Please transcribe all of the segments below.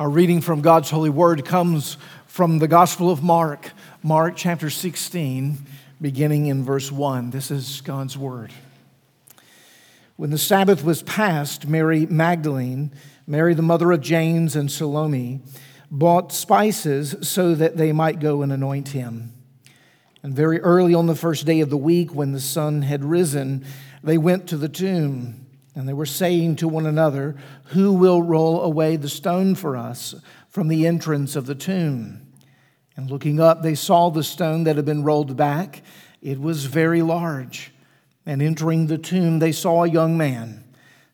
Our reading from God's holy word comes from the Gospel of Mark, Mark chapter 16, beginning in verse 1. This is God's word. When the Sabbath was past, Mary Magdalene, Mary the mother of James and Salome, bought spices so that they might go and anoint him. And very early on the first day of the week, when the sun had risen, they went to the tomb. And they were saying to one another, Who will roll away the stone for us from the entrance of the tomb? And looking up, they saw the stone that had been rolled back. It was very large. And entering the tomb, they saw a young man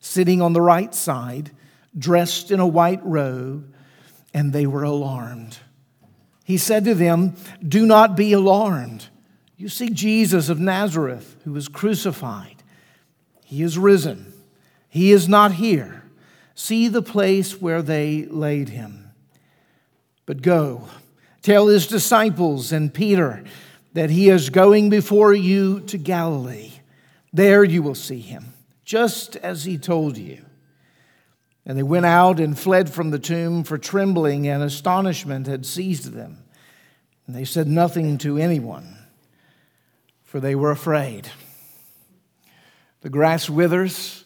sitting on the right side, dressed in a white robe, and they were alarmed. He said to them, Do not be alarmed. You see Jesus of Nazareth, who was crucified. He is risen he is not here. See the place where they laid him. But go, tell his disciples and Peter that he is going before you to Galilee. There you will see him, just as he told you. And they went out and fled from the tomb, for trembling and astonishment had seized them. And they said nothing to anyone, for they were afraid. The grass withers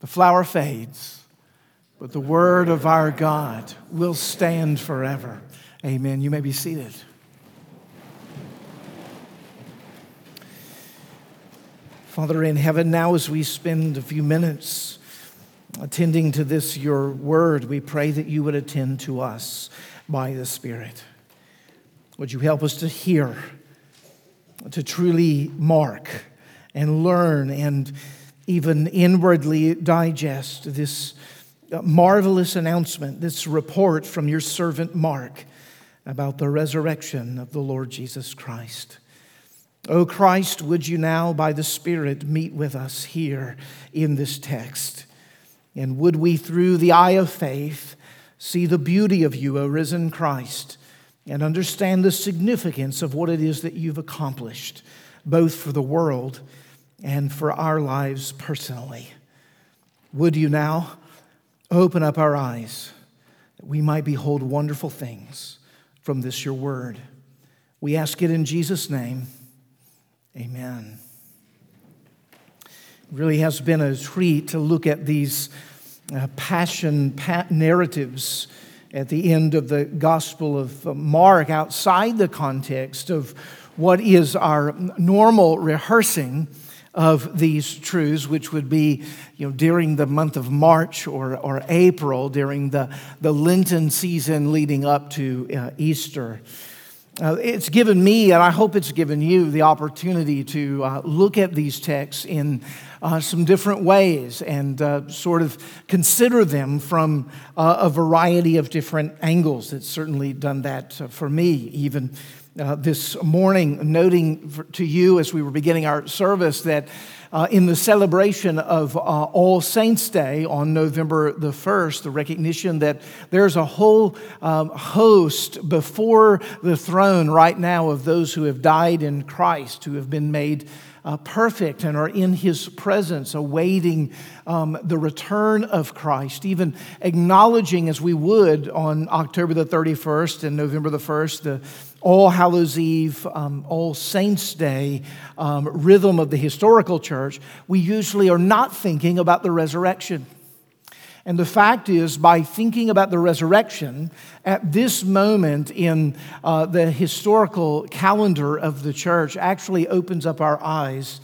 the flower fades, but the word of our God will stand forever. Amen. You may be seated. Father in heaven, now as we spend a few minutes attending to this, your word, we pray that you would attend to us by the Spirit. Would you help us to hear, to truly mark and learn and even inwardly digest this uh, marvelous announcement, this report from your servant Mark about the resurrection of the Lord Jesus Christ. O Christ, would you now, by the Spirit, meet with us here in this text? And would we, through the eye of faith, see the beauty of you, O risen Christ, and understand the significance of what it is that you've accomplished, both for the world and for our lives personally. Would you now open up our eyes that we might behold wonderful things from this your word? We ask it in Jesus' name. Amen. It really has been a treat to look at these uh, passion narratives at the end of the Gospel of Mark outside the context of what is our normal rehearsing of these truths, which would be you know, during the month of March or, or April, during the, the Lenten season leading up to uh, Easter. Uh, it's given me, and I hope it's given you, the opportunity to uh, look at these texts in uh, some different ways and uh, sort of consider them from uh, a variety of different angles. It's certainly done that for me, even uh, this morning, noting to you as we were beginning our service that uh, in the celebration of uh, All Saints' Day on November the 1st, the recognition that there's a whole um, host before the throne right now of those who have died in Christ, who have been made uh, perfect and are in his presence, awaiting um, the return of Christ, even acknowledging, as we would on October the 31st and November the 1st, the All Hallows Eve, um, All Saints Day um, rhythm of the historical church, we usually are not thinking about the resurrection. And the fact is, by thinking about the resurrection at this moment in uh, the historical calendar of the church, actually opens up our eyes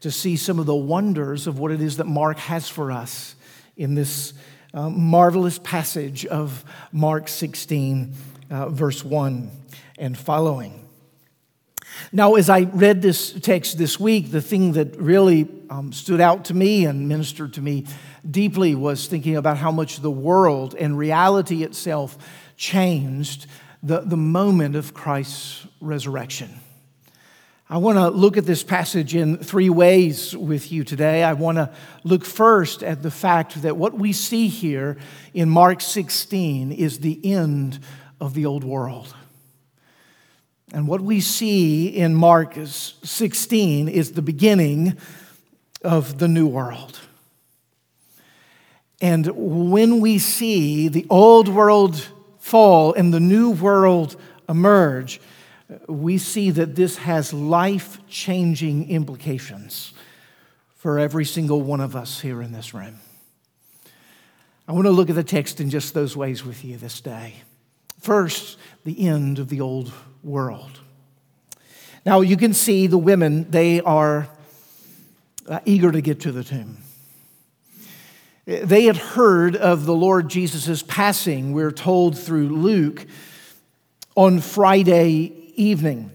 to see some of the wonders of what it is that Mark has for us in this uh, marvelous passage of Mark 16, uh, verse 1 and following. Now, as I read this text this week, the thing that really um, stood out to me and ministered to me deeply was thinking about how much the world and reality itself changed the, the moment of Christ's resurrection. I want to look at this passage in three ways with you today. I want to look first at the fact that what we see here in Mark 16 is the end of the old world. And what we see in Mark 16 is the beginning of the new world. And when we see the old world fall and the new world emerge, we see that this has life changing implications for every single one of us here in this room. I want to look at the text in just those ways with you this day. First, the end of the old world. Now, you can see the women, they are uh, eager to get to the tomb. They had heard of the Lord Jesus' passing, we're told through Luke, on Friday evening.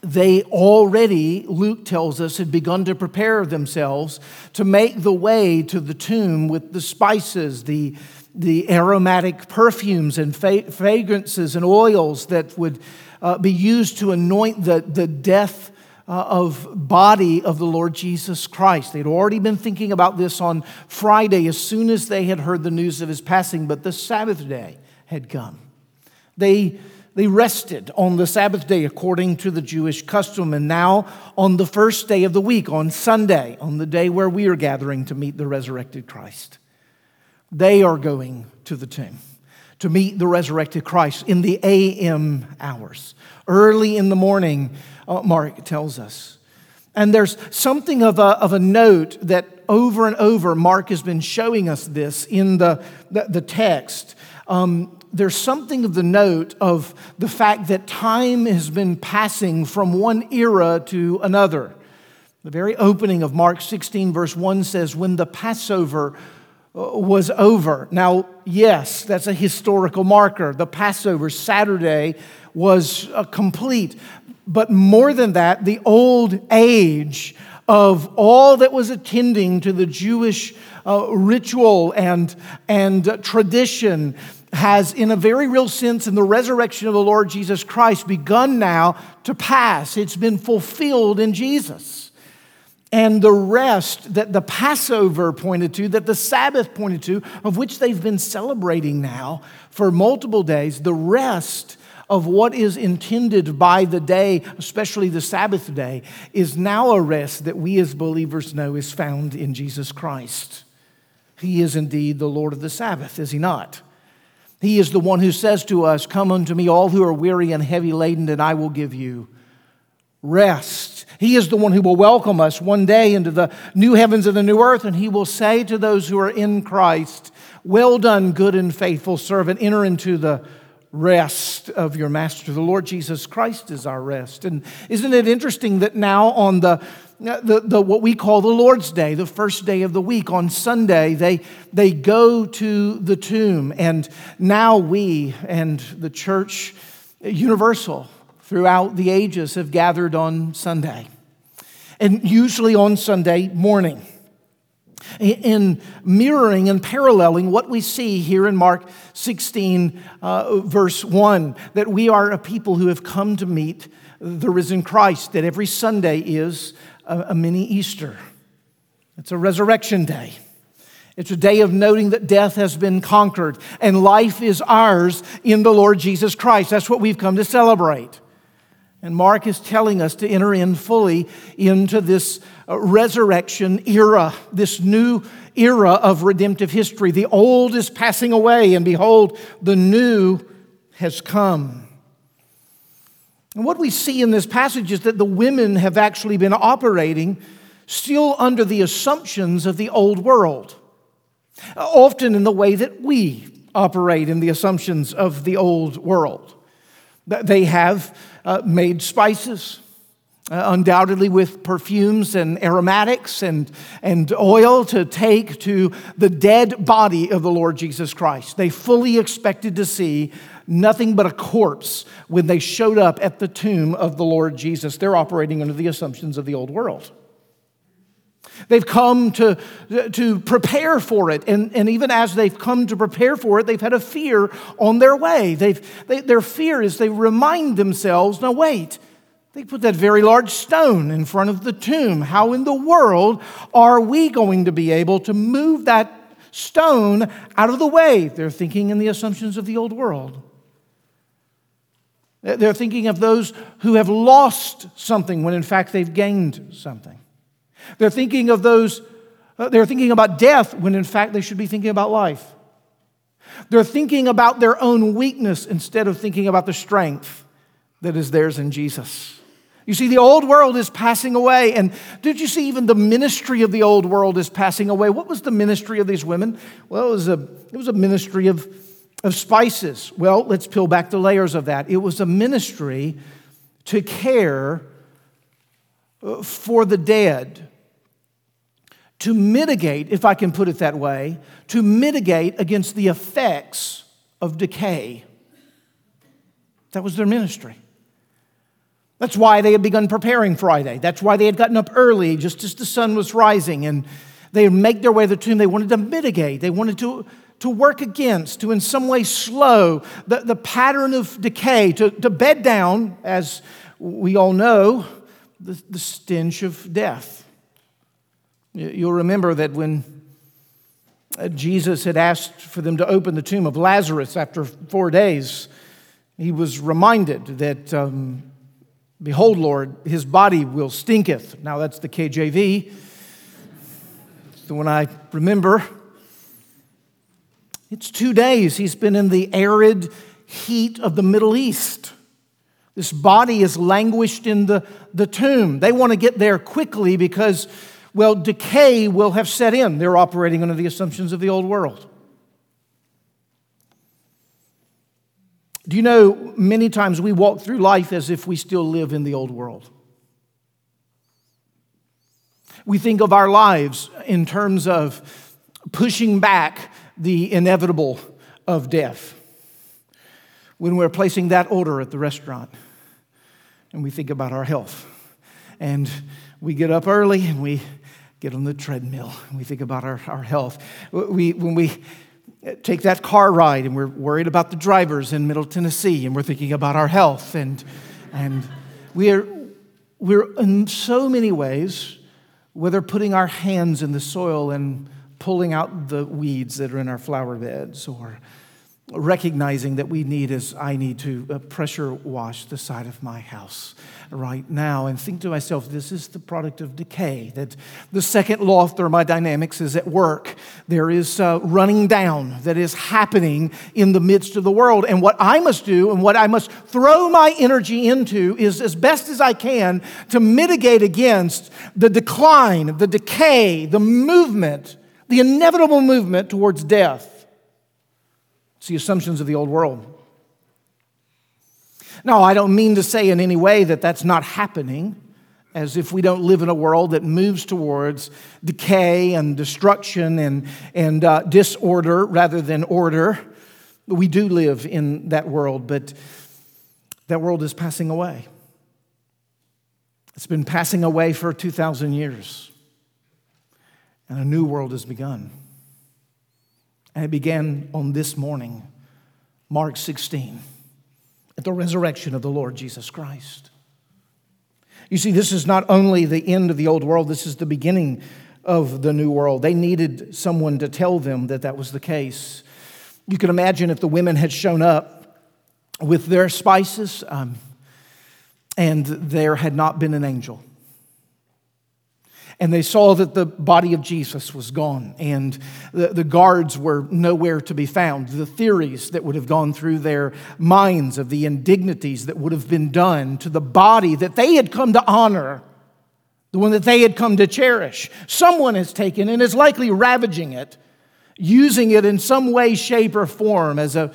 They already, Luke tells us, had begun to prepare themselves to make the way to the tomb with the spices, the, the aromatic perfumes and fragrances and oils that would uh, be used to anoint the, the death uh, of body of the Lord Jesus Christ. They'd already been thinking about this on Friday as soon as they had heard the news of his passing, but the Sabbath day had come. They, they rested on the Sabbath day according to the Jewish custom, and now on the first day of the week, on Sunday, on the day where we are gathering to meet the resurrected Christ, they are going to the tomb to meet the resurrected Christ in the AM hours, early in the morning uh, Mark tells us. And there's something of a, of a note that over and over, Mark has been showing us this in the, the, the text. Um, there's something of the note of the fact that time has been passing from one era to another. The very opening of Mark 16, verse 1 says, When the Passover was over. Now, yes, that's a historical marker. The Passover, Saturday, was uh, complete. But more than that, the old age of all that was attending to the Jewish uh, ritual and, and uh, tradition has, in a very real sense, in the resurrection of the Lord Jesus Christ, begun now to pass. It's been fulfilled in Jesus. And the rest that the Passover pointed to, that the Sabbath pointed to, of which they've been celebrating now for multiple days, the rest of what is intended by the day, especially the Sabbath day, is now a rest that we as believers know is found in Jesus Christ. He is indeed the Lord of the Sabbath, is he not? He is the one who says to us, Come unto me, all who are weary and heavy laden, and I will give you rest. He is the one who will welcome us one day into the new heavens and the new earth, and He will say to those who are in Christ, Well done, good and faithful servant, enter into the rest of your master. The Lord Jesus Christ is our rest. And isn't it interesting that now on the, the, the, what we call the Lord's Day, the first day of the week, on Sunday, they, they go to the tomb. And now we and the church universal throughout the ages have gathered on Sunday. And usually on Sunday morning in mirroring and paralleling what we see here in Mark 16, uh, verse 1, that we are a people who have come to meet the risen Christ, that every Sunday is a, a mini Easter. It's a resurrection day. It's a day of noting that death has been conquered and life is ours in the Lord Jesus Christ. That's what we've come to celebrate. And Mark is telling us to enter in fully into this uh, resurrection era, this new era of redemptive history. The old is passing away, and behold, the new has come. And what we see in this passage is that the women have actually been operating still under the assumptions of the old world, often in the way that we operate in the assumptions of the old world. They have uh, made spices, uh, undoubtedly with perfumes and aromatics and, and oil to take to the dead body of the Lord Jesus Christ. They fully expected to see nothing but a corpse when they showed up at the tomb of the Lord Jesus. They're operating under the assumptions of the old world. They've come to, to prepare for it. And, and even as they've come to prepare for it, they've had a fear on their way. They've, they, their fear is they remind themselves now, wait, they put that very large stone in front of the tomb. How in the world are we going to be able to move that stone out of the way? They're thinking in the assumptions of the old world. They're thinking of those who have lost something when in fact they've gained something. They're thinking of those Uh, they're thinking about death when in fact they should be thinking about life. They're thinking about their own weakness instead of thinking about the strength that is theirs in Jesus. You see, the old world is passing away. And did you see even the ministry of the old world is passing away? What was the ministry of these women? Well, it was a, it was a ministry of, of spices. Well, let's peel back the layers of that. It was a ministry to care uh, for the dead, to mitigate, if I can put it that way, to mitigate against the effects of decay. That was their ministry. That's why they had begun preparing Friday. That's why they had gotten up early just as the sun was rising and they make their way to the tomb. They wanted to mitigate, they wanted to, to work against, to in some way slow the, the pattern of decay, to, to bed down, as we all know, the, the stench of death. You'll remember that when uh, Jesus had asked for them to open the tomb of Lazarus after four days, he was reminded that um, Behold, Lord, his body will stinketh. Now that's the KJV. It's the one I remember. It's two days he's been in the arid heat of the Middle East. This body is languished in the, the tomb. They want to get there quickly because, well, decay will have set in. They're operating under the assumptions of the old world. Do you know many times we walk through life as if we still live in the old world? We think of our lives in terms of pushing back the inevitable of death. When we're placing that order at the restaurant, and we think about our health, and we get up early and we get on the treadmill, and we think about our, our health. We, when we take that car ride and we're worried about the drivers in Middle Tennessee and we're thinking about our health and, and we're, we're in so many ways, whether putting our hands in the soil and pulling out the weeds that are in our flower beds or recognizing that we need as I need to uh, pressure wash the side of my house right now and think to myself, this is the product of decay. That the second law of thermodynamics is at work. There is uh, running down that is happening in the midst of the world. And what I must do and what I must throw my energy into is as best as I can to mitigate against the decline, the decay, the movement, the inevitable movement towards death. It's the assumptions of the old world. Now, I don't mean to say in any way that that's not happening, as if we don't live in a world that moves towards decay and destruction and, and uh, disorder rather than order. We do live in that world, but that world is passing away. It's been passing away for 2,000 years, and a new world has begun. And it began on this morning, Mark 16, at the resurrection of the Lord Jesus Christ. You see, this is not only the end of the old world, this is the beginning of the new world. They needed someone to tell them that that was the case. You can imagine if the women had shown up with their spices um, and there had not been an angel and they saw that the body of Jesus was gone and the, the guards were nowhere to be found. The theories that would have gone through their minds of the indignities that would have been done to the body that they had come to honor, the one that they had come to cherish. Someone has taken and is likely ravaging it, using it in some way, shape, or form as a,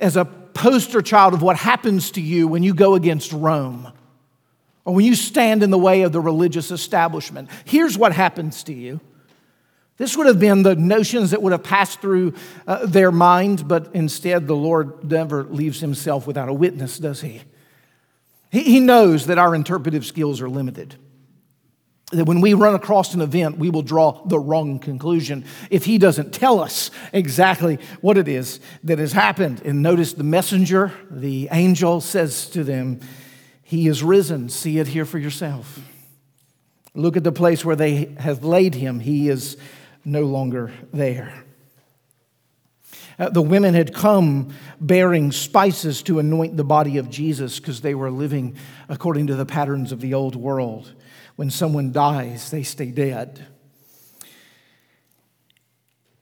as a poster child of what happens to you when you go against Rome or when you stand in the way of the religious establishment. Here's what happens to you. This would have been the notions that would have passed through uh, their mind, but instead, the Lord never leaves himself without a witness, does he? he? He knows that our interpretive skills are limited. That when we run across an event, we will draw the wrong conclusion if he doesn't tell us exactly what it is that has happened. And notice the messenger, the angel, says to them, he is risen. See it here for yourself. Look at the place where they have laid him. He is no longer there. Uh, the women had come bearing spices to anoint the body of Jesus because they were living according to the patterns of the old world. When someone dies, they stay dead.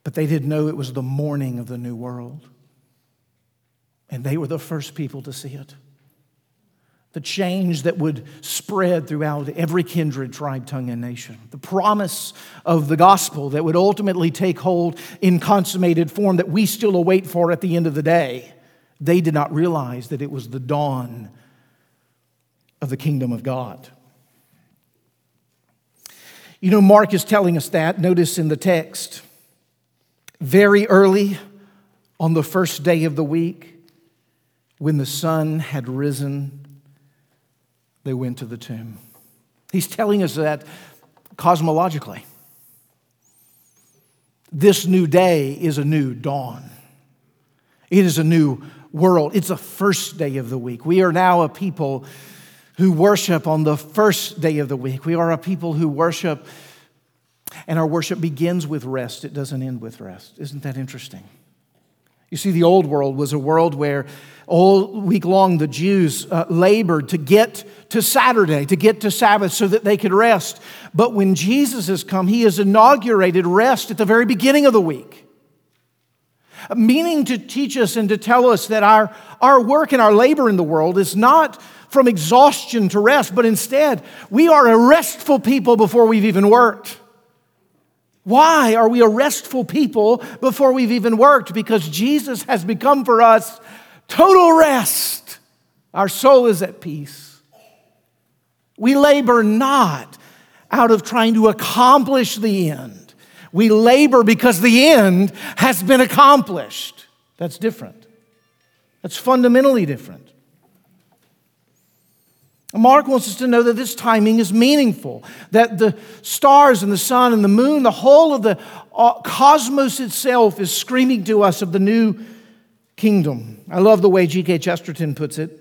But they didn't know it was the morning of the new world. And they were the first people to see it. The change that would spread throughout every kindred, tribe, tongue, and nation. The promise of the gospel that would ultimately take hold in consummated form that we still await for at the end of the day. They did not realize that it was the dawn of the kingdom of God. You know, Mark is telling us that. Notice in the text, very early on the first day of the week, when the sun had risen, they went to the tomb. He's telling us that cosmologically. This new day is a new dawn. It is a new world. It's a first day of the week. We are now a people who worship on the first day of the week. We are a people who worship, and our worship begins with rest. It doesn't end with rest. Isn't that interesting? You see, the old world was a world where all week long the Jews uh, labored to get to Saturday, to get to Sabbath so that they could rest. But when Jesus has come, he has inaugurated rest at the very beginning of the week meaning to teach us and to tell us that our, our work and our labor in the world is not from exhaustion to rest, but instead, we are a restful people before we've even worked. Why are we a restful people before we've even worked? Because Jesus has become for us total rest. Our soul is at peace. We labor not out of trying to accomplish the end. We labor because the end has been accomplished. That's different. That's fundamentally different. Mark wants us to know that this timing is meaningful, that the stars and the sun and the moon, the whole of the uh, cosmos itself is screaming to us of the new kingdom. I love the way G.K. Chesterton puts it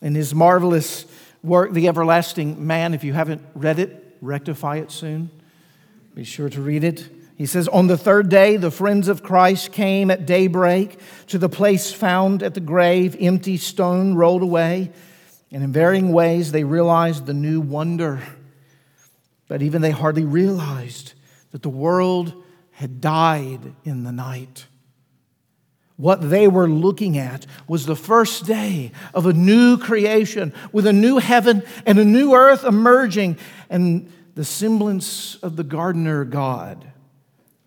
in his marvelous work, The Everlasting Man. If you haven't read it, rectify it soon. Be sure to read it. He says, On the third day, the friends of Christ came at daybreak to the place found at the grave, empty stone rolled away. And in varying ways, they realized the new wonder. But even they hardly realized that the world had died in the night. What they were looking at was the first day of a new creation with a new heaven and a new earth emerging. And the semblance of the gardener God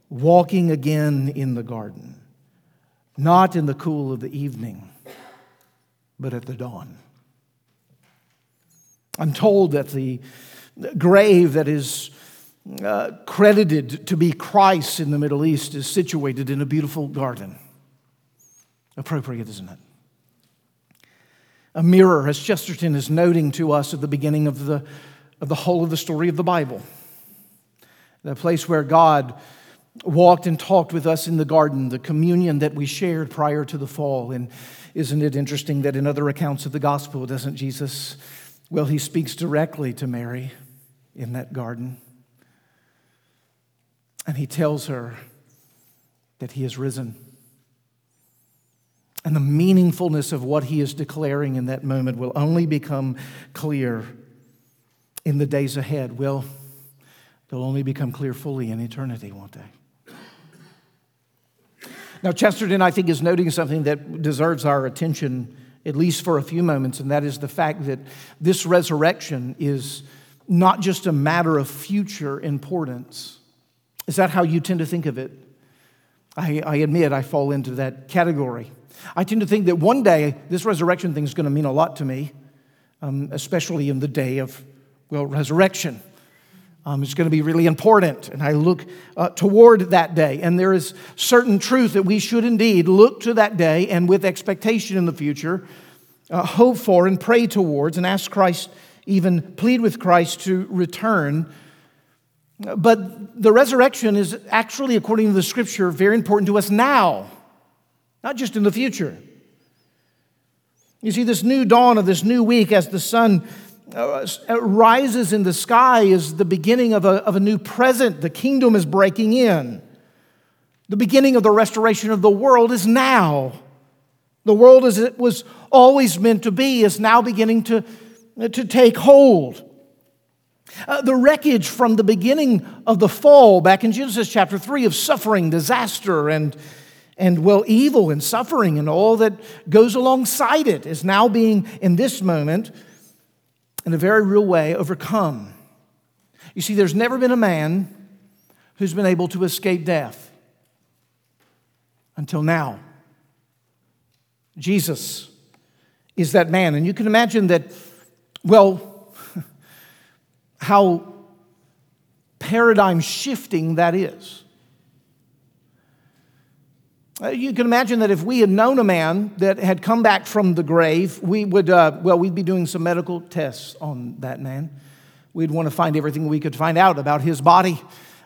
walking again in the garden, not in the cool of the evening, but at the dawn. I'm told that the grave that is uh, credited to be Christ in the Middle East is situated in a beautiful garden. Appropriate, isn't it? A mirror, as Chesterton is noting to us at the beginning of the of the whole of the story of the Bible. The place where God walked and talked with us in the garden, the communion that we shared prior to the fall. And isn't it interesting that in other accounts of the gospel, doesn't Jesus, well, he speaks directly to Mary in that garden. And he tells her that he has risen. And the meaningfulness of what he is declaring in that moment will only become clear in the days ahead will they'll only become clear fully in eternity, won't they? Now, Chesterton, I think, is noting something that deserves our attention, at least for a few moments, and that is the fact that this resurrection is not just a matter of future importance. Is that how you tend to think of it? I, I admit I fall into that category. I tend to think that one day this resurrection thing is going to mean a lot to me, um, especially in the day of well, resurrection. Um, it's going to be really important. And I look uh, toward that day. And there is certain truth that we should indeed look to that day and with expectation in the future, uh, hope for and pray towards and ask Christ, even plead with Christ to return. But the resurrection is actually, according to the scripture, very important to us now, not just in the future. You see, this new dawn of this new week as the sun uh, rises in the sky is the beginning of a, of a new present. The kingdom is breaking in. The beginning of the restoration of the world is now. The world as it was always meant to be is now beginning to, to take hold. Uh, the wreckage from the beginning of the fall, back in Genesis chapter 3, of suffering, disaster, and, and well, evil and suffering and all that goes alongside it, is now being, in this moment, in a very real way, overcome. You see, there's never been a man who's been able to escape death until now. Jesus is that man. And you can imagine that, well, how paradigm shifting that is. Uh, you can imagine that if we had known a man that had come back from the grave, we would, uh, well, we'd be doing some medical tests on that man. We'd want to find everything we could find out about his body.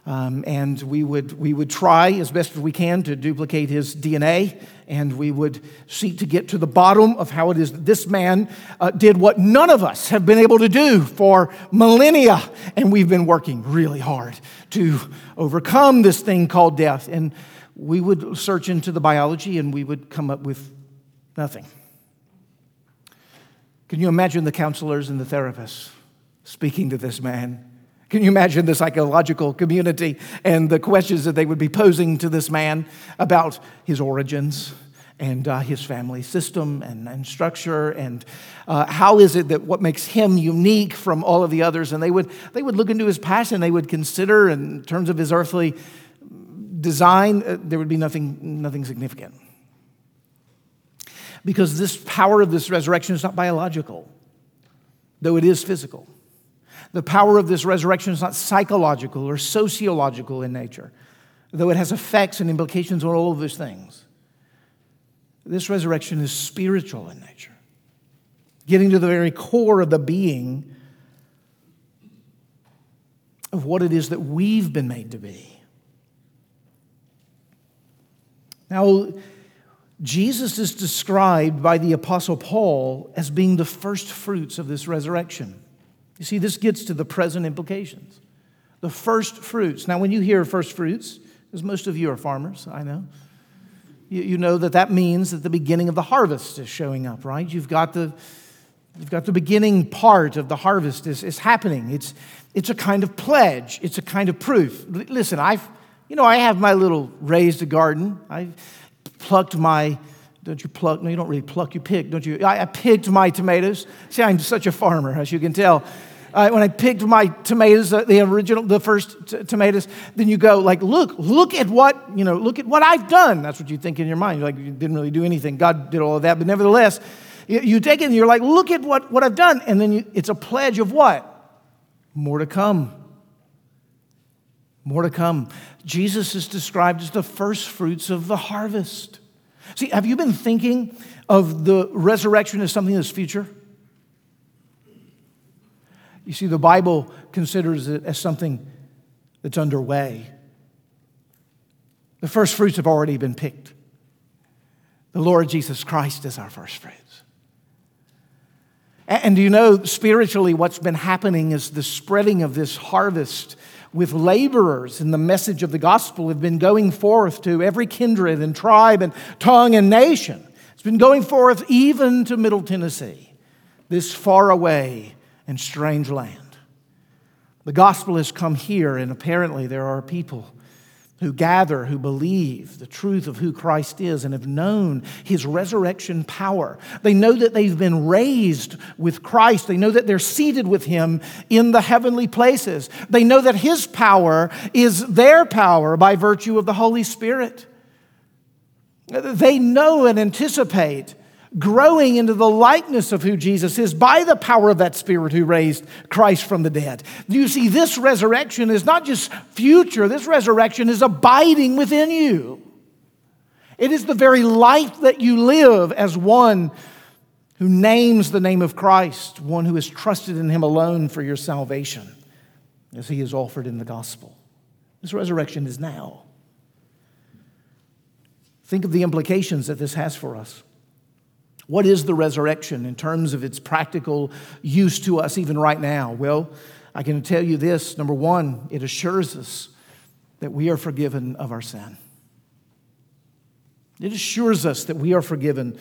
Um, and we would, we would try as best as we can to duplicate his DNA, and we would seek to get to the bottom of how it is that this man uh, did what none of us have been able to do for millennia. And we've been working really hard to overcome this thing called death. And we would search into the biology and we would come up with nothing. Can you imagine the counselors and the therapists speaking to this man? Can you imagine the psychological community and the questions that they would be posing to this man about his origins and uh, his family system and, and structure and uh, how is it that what makes him unique from all of the others? And they would, they would look into his past and they would consider, in terms of his earthly design, uh, there would be nothing, nothing significant. Because this power of this resurrection is not biological, though it is physical. The power of this resurrection is not psychological or sociological in nature, though it has effects and implications on all of those things. This resurrection is spiritual in nature, getting to the very core of the being of what it is that we've been made to be. Now, Jesus is described by the Apostle Paul as being the first fruits of this resurrection. You see, this gets to the present implications. The first fruits. Now, when you hear first fruits, because most of you are farmers, I know, you, you know that that means that the beginning of the harvest is showing up, right? You've got the, you've got the beginning part of the harvest is, is happening. It's, it's a kind of pledge, it's a kind of proof. Listen, I've, you know, I have my little raised garden. I've plucked my don't you pluck? No, you don't really pluck, you pick, don't you? I, I picked my tomatoes. See, I'm such a farmer, as you can tell. Uh, when I picked my tomatoes, uh, the original, the first t- tomatoes, then you go like, look, look at what, you know, look at what I've done. That's what you think in your mind. You're like, you didn't really do anything. God did all of that. But nevertheless, you, you take it and you're like, look at what, what I've done. And then you, it's a pledge of what? More to come. More to come. Jesus is described as the first fruits of the harvest. See, have you been thinking of the resurrection as something that's future? You see, the Bible considers it as something that's underway. The first fruits have already been picked. The Lord Jesus Christ is our first fruits. And do you know, spiritually, what's been happening is the spreading of this harvest with laborers in the message of the gospel have been going forth to every kindred and tribe and tongue and nation. It's been going forth even to Middle Tennessee, this far away and strange land. The gospel has come here, and apparently there are people who gather, who believe the truth of who Christ is and have known his resurrection power. They know that they've been raised with Christ. They know that they're seated with him in the heavenly places. They know that his power is their power by virtue of the Holy Spirit. They know and anticipate growing into the likeness of who Jesus is by the power of that Spirit who raised Christ from the dead. You see, this resurrection is not just future, this resurrection is abiding within you. It is the very life that you live as one who names the name of Christ, one who has trusted in Him alone for your salvation, as He is offered in the gospel. This resurrection is now. Think of the implications that this has for us. What is the resurrection in terms of its practical use to us even right now? Well, I can tell you this number one, it assures us that we are forgiven of our sin. It assures us that we are forgiven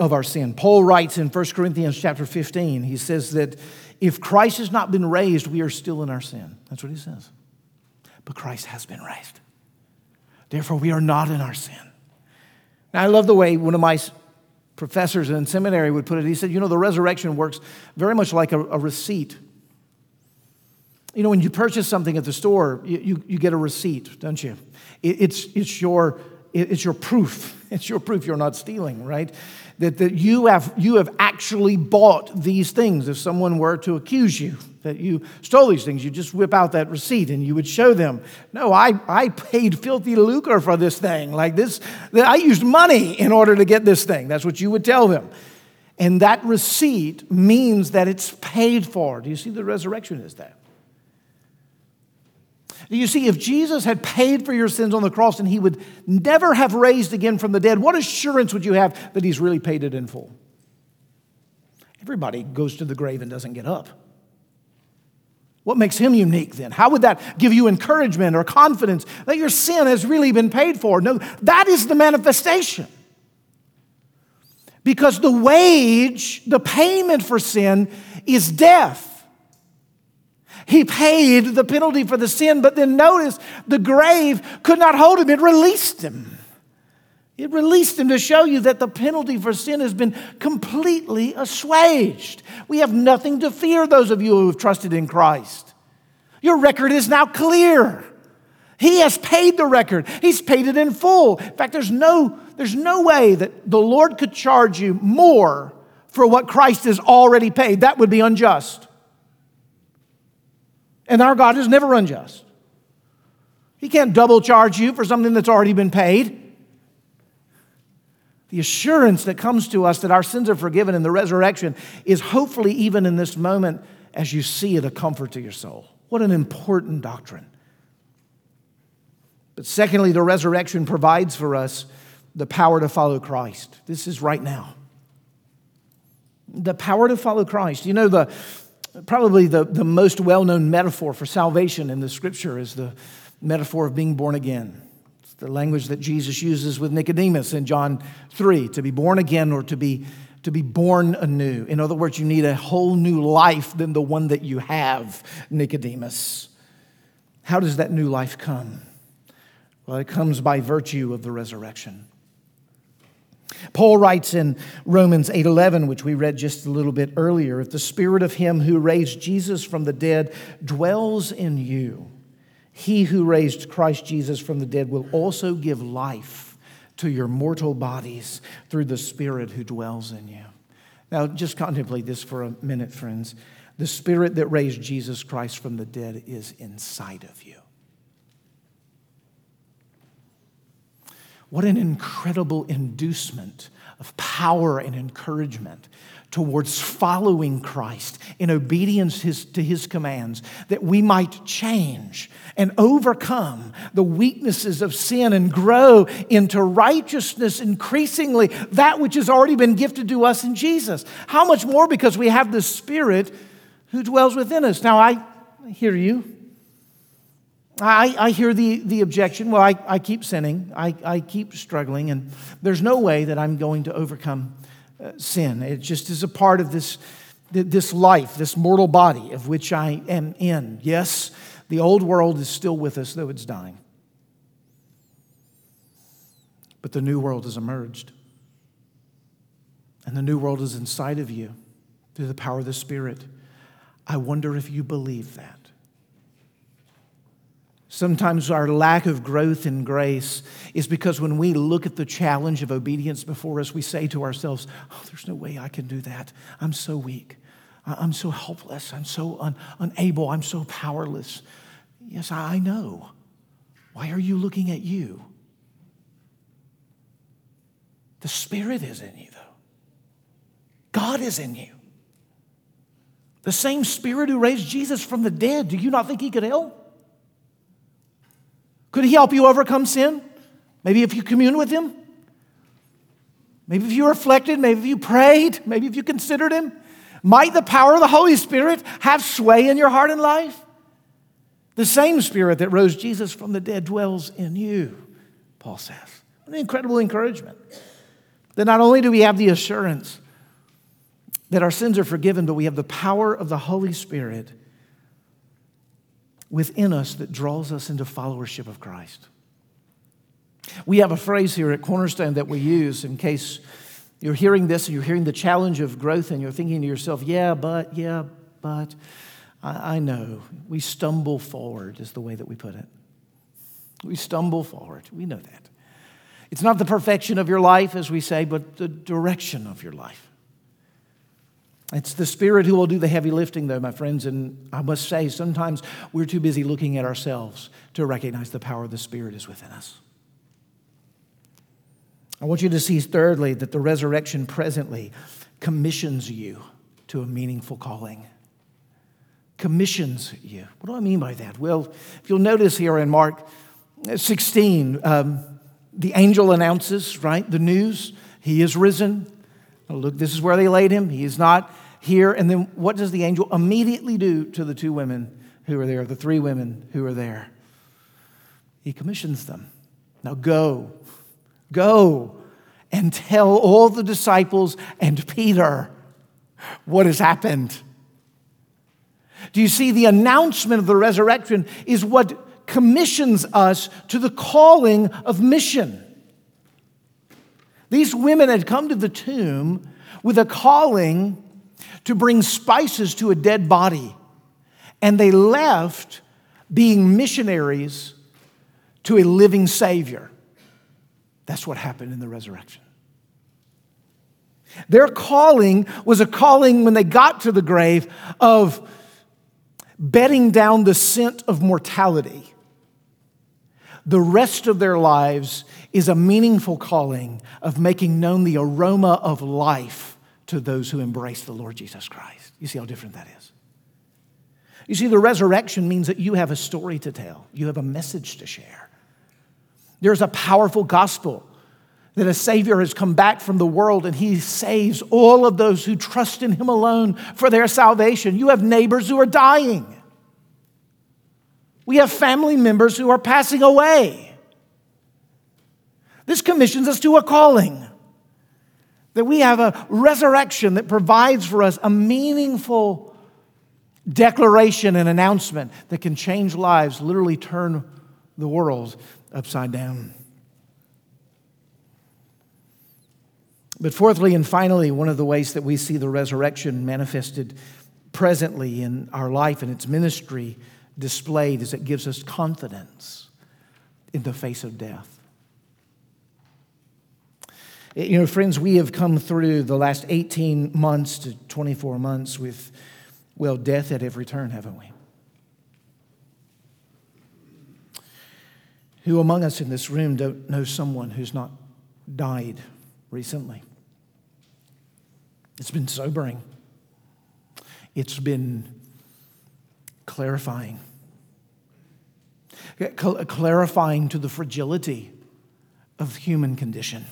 of our sin. Paul writes in 1 Corinthians chapter 15, he says that If Christ has not been raised, we are still in our sin. That's what he says. But Christ has been raised. Therefore, we are not in our sin. Now, I love the way one of my professors in seminary would put it. He said, You know, the resurrection works very much like a, a receipt. You know, when you purchase something at the store, you, you, you get a receipt, don't you? It, it's, it's, your, it, it's your proof. It's your proof you're not stealing, right? That, that you, have, you have actually bought these things. If someone were to accuse you that you stole these things, you just whip out that receipt and you would show them, no, I, I paid filthy lucre for this thing. Like this, I used money in order to get this thing. That's what you would tell them. And that receipt means that it's paid for. Do you see the resurrection is that? You see, if Jesus had paid for your sins on the cross and he would never have raised again from the dead, what assurance would you have that he's really paid it in full? Everybody goes to the grave and doesn't get up. What makes him unique then? How would that give you encouragement or confidence that your sin has really been paid for? No, that is the manifestation. Because the wage, the payment for sin, is death. He paid the penalty for the sin, but then notice the grave could not hold him, it released him. It released him to show you that the penalty for sin has been completely assuaged. We have nothing to fear, those of you who have trusted in Christ. Your record is now clear. He has paid the record, He's paid it in full. In fact, there's no, there's no way that the Lord could charge you more for what Christ has already paid. That would be unjust. And our God is never unjust. He can't double charge you for something that's already been paid. The assurance that comes to us that our sins are forgiven in the resurrection is hopefully, even in this moment, as you see it, a comfort to your soul. What an important doctrine. But secondly, the resurrection provides for us the power to follow Christ. This is right now. The power to follow Christ. You know, the, Probably the, the most well known metaphor for salvation in the scripture is the metaphor of being born again. It's the language that Jesus uses with Nicodemus in John 3 to be born again or to be, to be born anew. In other words, you need a whole new life than the one that you have, Nicodemus. How does that new life come? Well, it comes by virtue of the resurrection. Paul writes in Romans 8:11, which we read just a little bit earlier, if the spirit of him who raised Jesus from the dead dwells in you, he who raised Christ Jesus from the dead will also give life to your mortal bodies through the spirit who dwells in you. Now, just contemplate this for a minute, friends. The spirit that raised Jesus Christ from the dead is inside of you. What an incredible inducement of power and encouragement towards following Christ in obedience his, to his commands, that we might change and overcome the weaknesses of sin and grow into righteousness increasingly, that which has already been gifted to us in Jesus. How much more because we have the Spirit who dwells within us. Now, I hear you. I, I hear the, the objection well, I, I keep sinning, I, I keep struggling, and there's no way that I'm going to overcome uh, sin. It just is a part of this, this life, this mortal body of which I am in. Yes, the old world is still with us, though it's dying. But the new world has emerged. And the new world is inside of you through the power of the Spirit. I wonder if you believe that. Sometimes our lack of growth in grace is because when we look at the challenge of obedience before us, we say to ourselves, Oh, there's no way I can do that. I'm so weak. I'm so helpless. I'm so un- unable. I'm so powerless. Yes, I know. Why are you looking at you? The Spirit is in you, though. God is in you. The same Spirit who raised Jesus from the dead. Do you not think He could help? Could He help you overcome sin? Maybe if you commune with Him? Maybe if you reflected, maybe if you prayed, maybe if you considered Him? Might the power of the Holy Spirit have sway in your heart and life? The same Spirit that rose Jesus from the dead dwells in you, Paul says. An incredible encouragement. That not only do we have the assurance that our sins are forgiven, but we have the power of the Holy Spirit within us that draws us into followership of Christ. We have a phrase here at Cornerstone that we use in case you're hearing this and you're hearing the challenge of growth and you're thinking to yourself, yeah, but, yeah, but. I, I know. We stumble forward, is the way that we put it. We stumble forward. We know that. It's not the perfection of your life, as we say, but the direction of your life. It's the Spirit who will do the heavy lifting, though, my friends. And I must say, sometimes we're too busy looking at ourselves to recognize the power of the Spirit is within us. I want you to see, thirdly, that the resurrection presently commissions you to a meaningful calling. Commissions you. What do I mean by that? Well, if you'll notice here in Mark 16, um, the angel announces, right, the news. He is risen. Look, this is where they laid him. He is not here. And then what does the angel immediately do to the two women who are there, the three women who are there? He commissions them. Now go, go and tell all the disciples and Peter what has happened. Do you see the announcement of the resurrection is what commissions us to the calling of mission. These women had come to the tomb with a calling to bring spices to a dead body, and they left being missionaries to a living Savior. That's what happened in the resurrection. Their calling was a calling when they got to the grave of bedding down the scent of mortality the rest of their lives is a meaningful calling of making known the aroma of life to those who embrace the Lord Jesus Christ. You see how different that is? You see, the resurrection means that you have a story to tell, you have a message to share. There's a powerful gospel that a Savior has come back from the world and He saves all of those who trust in Him alone for their salvation. You have neighbors who are dying. We have family members who are passing away. This commissions us to a calling. That we have a resurrection that provides for us a meaningful declaration and announcement that can change lives, literally turn the world upside down. But fourthly and finally, one of the ways that we see the resurrection manifested presently in our life and its ministry displayed is it gives us confidence in the face of death. You know, friends, we have come through the last 18 months to 24 months with, well, death at every turn, haven't we? Who among us in this room don't know someone who's not died recently? It's been sobering. It's been clarifying. Clarifying to the fragility of human condition.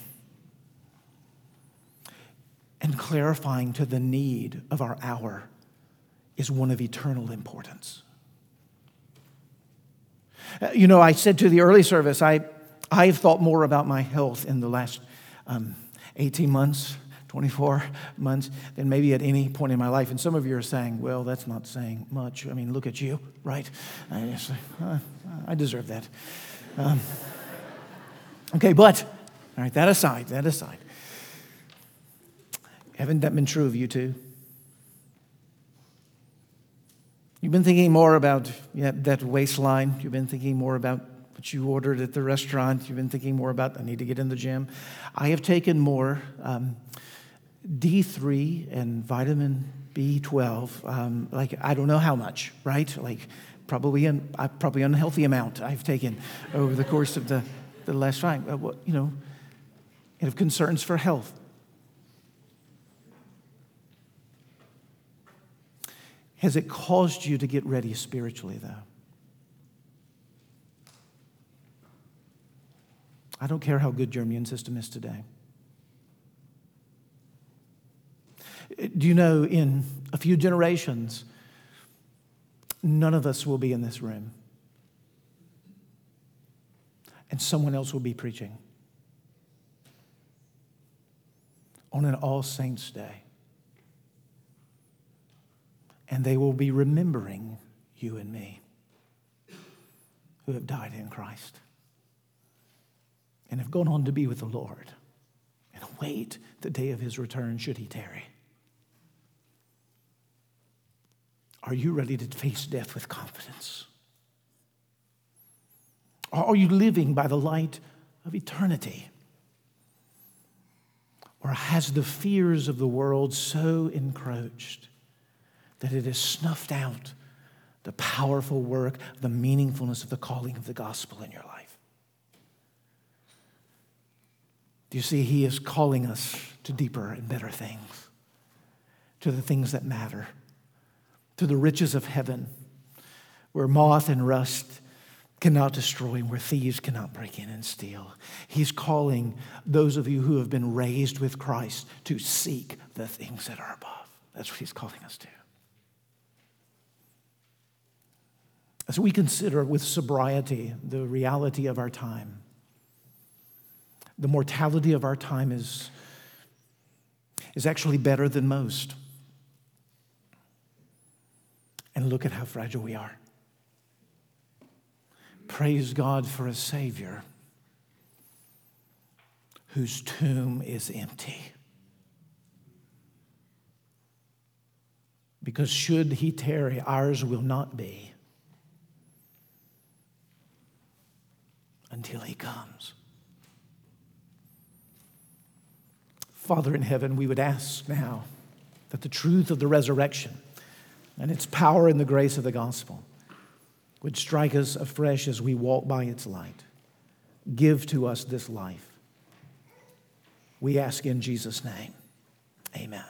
And clarifying to the need of our hour is one of eternal importance. Uh, you know, I said to the early service, I, I've thought more about my health in the last um, 18 months 24 months than maybe at any point in my life. And some of you are saying, well, that's not saying much. I mean, look at you, right? I, just, uh, I deserve that. Um, okay, but, all right, that aside, that aside. Haven't that been true of you too? You've been thinking more about yeah, that waistline. You've been thinking more about what you ordered at the restaurant. You've been thinking more about, I need to get in the gym. I have taken more um, D3 and vitamin B12, um, like I don't know how much, right? Like probably an uh, probably unhealthy amount I've taken over the course of the, the last time. Uh, you know, and of concerns for health. Has it caused you to get ready spiritually, though? I don't care how good your immune system is today. Do you know in a few generations, none of us will be in this room? And someone else will be preaching on an All Saints' Day. And they will be remembering you and me who have died in Christ and have gone on to be with the Lord and await the day of his return should he tarry. Are you ready to face death with confidence? Are you living by the light of eternity? Or has the fears of the world so encroached that it has snuffed out the powerful work, the meaningfulness of the calling of the gospel in your life? Do you see, He is calling us to deeper and better things, to the things that matter, to the riches of heaven, where moth and rust cannot destroy and where thieves cannot break in and steal. He's calling those of you who have been raised with Christ to seek the things that are above. That's what He's calling us to. As we consider with sobriety the reality of our time, the mortality of our time is, is actually better than most. And look at how fragile we are. Praise God for a Savior whose tomb is empty. Because should he tarry, ours will not be until he comes. Father in heaven, we would ask now that the truth of the resurrection and its power in the grace of the gospel would strike us afresh as we walk by its light. Give to us this life. We ask in Jesus' name. Amen.